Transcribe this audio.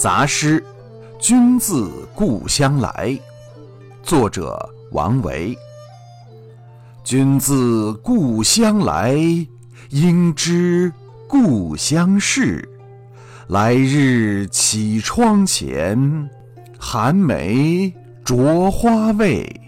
杂诗君自故乡来作者王维。君自故乡来应知故乡事。来日绮窗前寒梅著花未。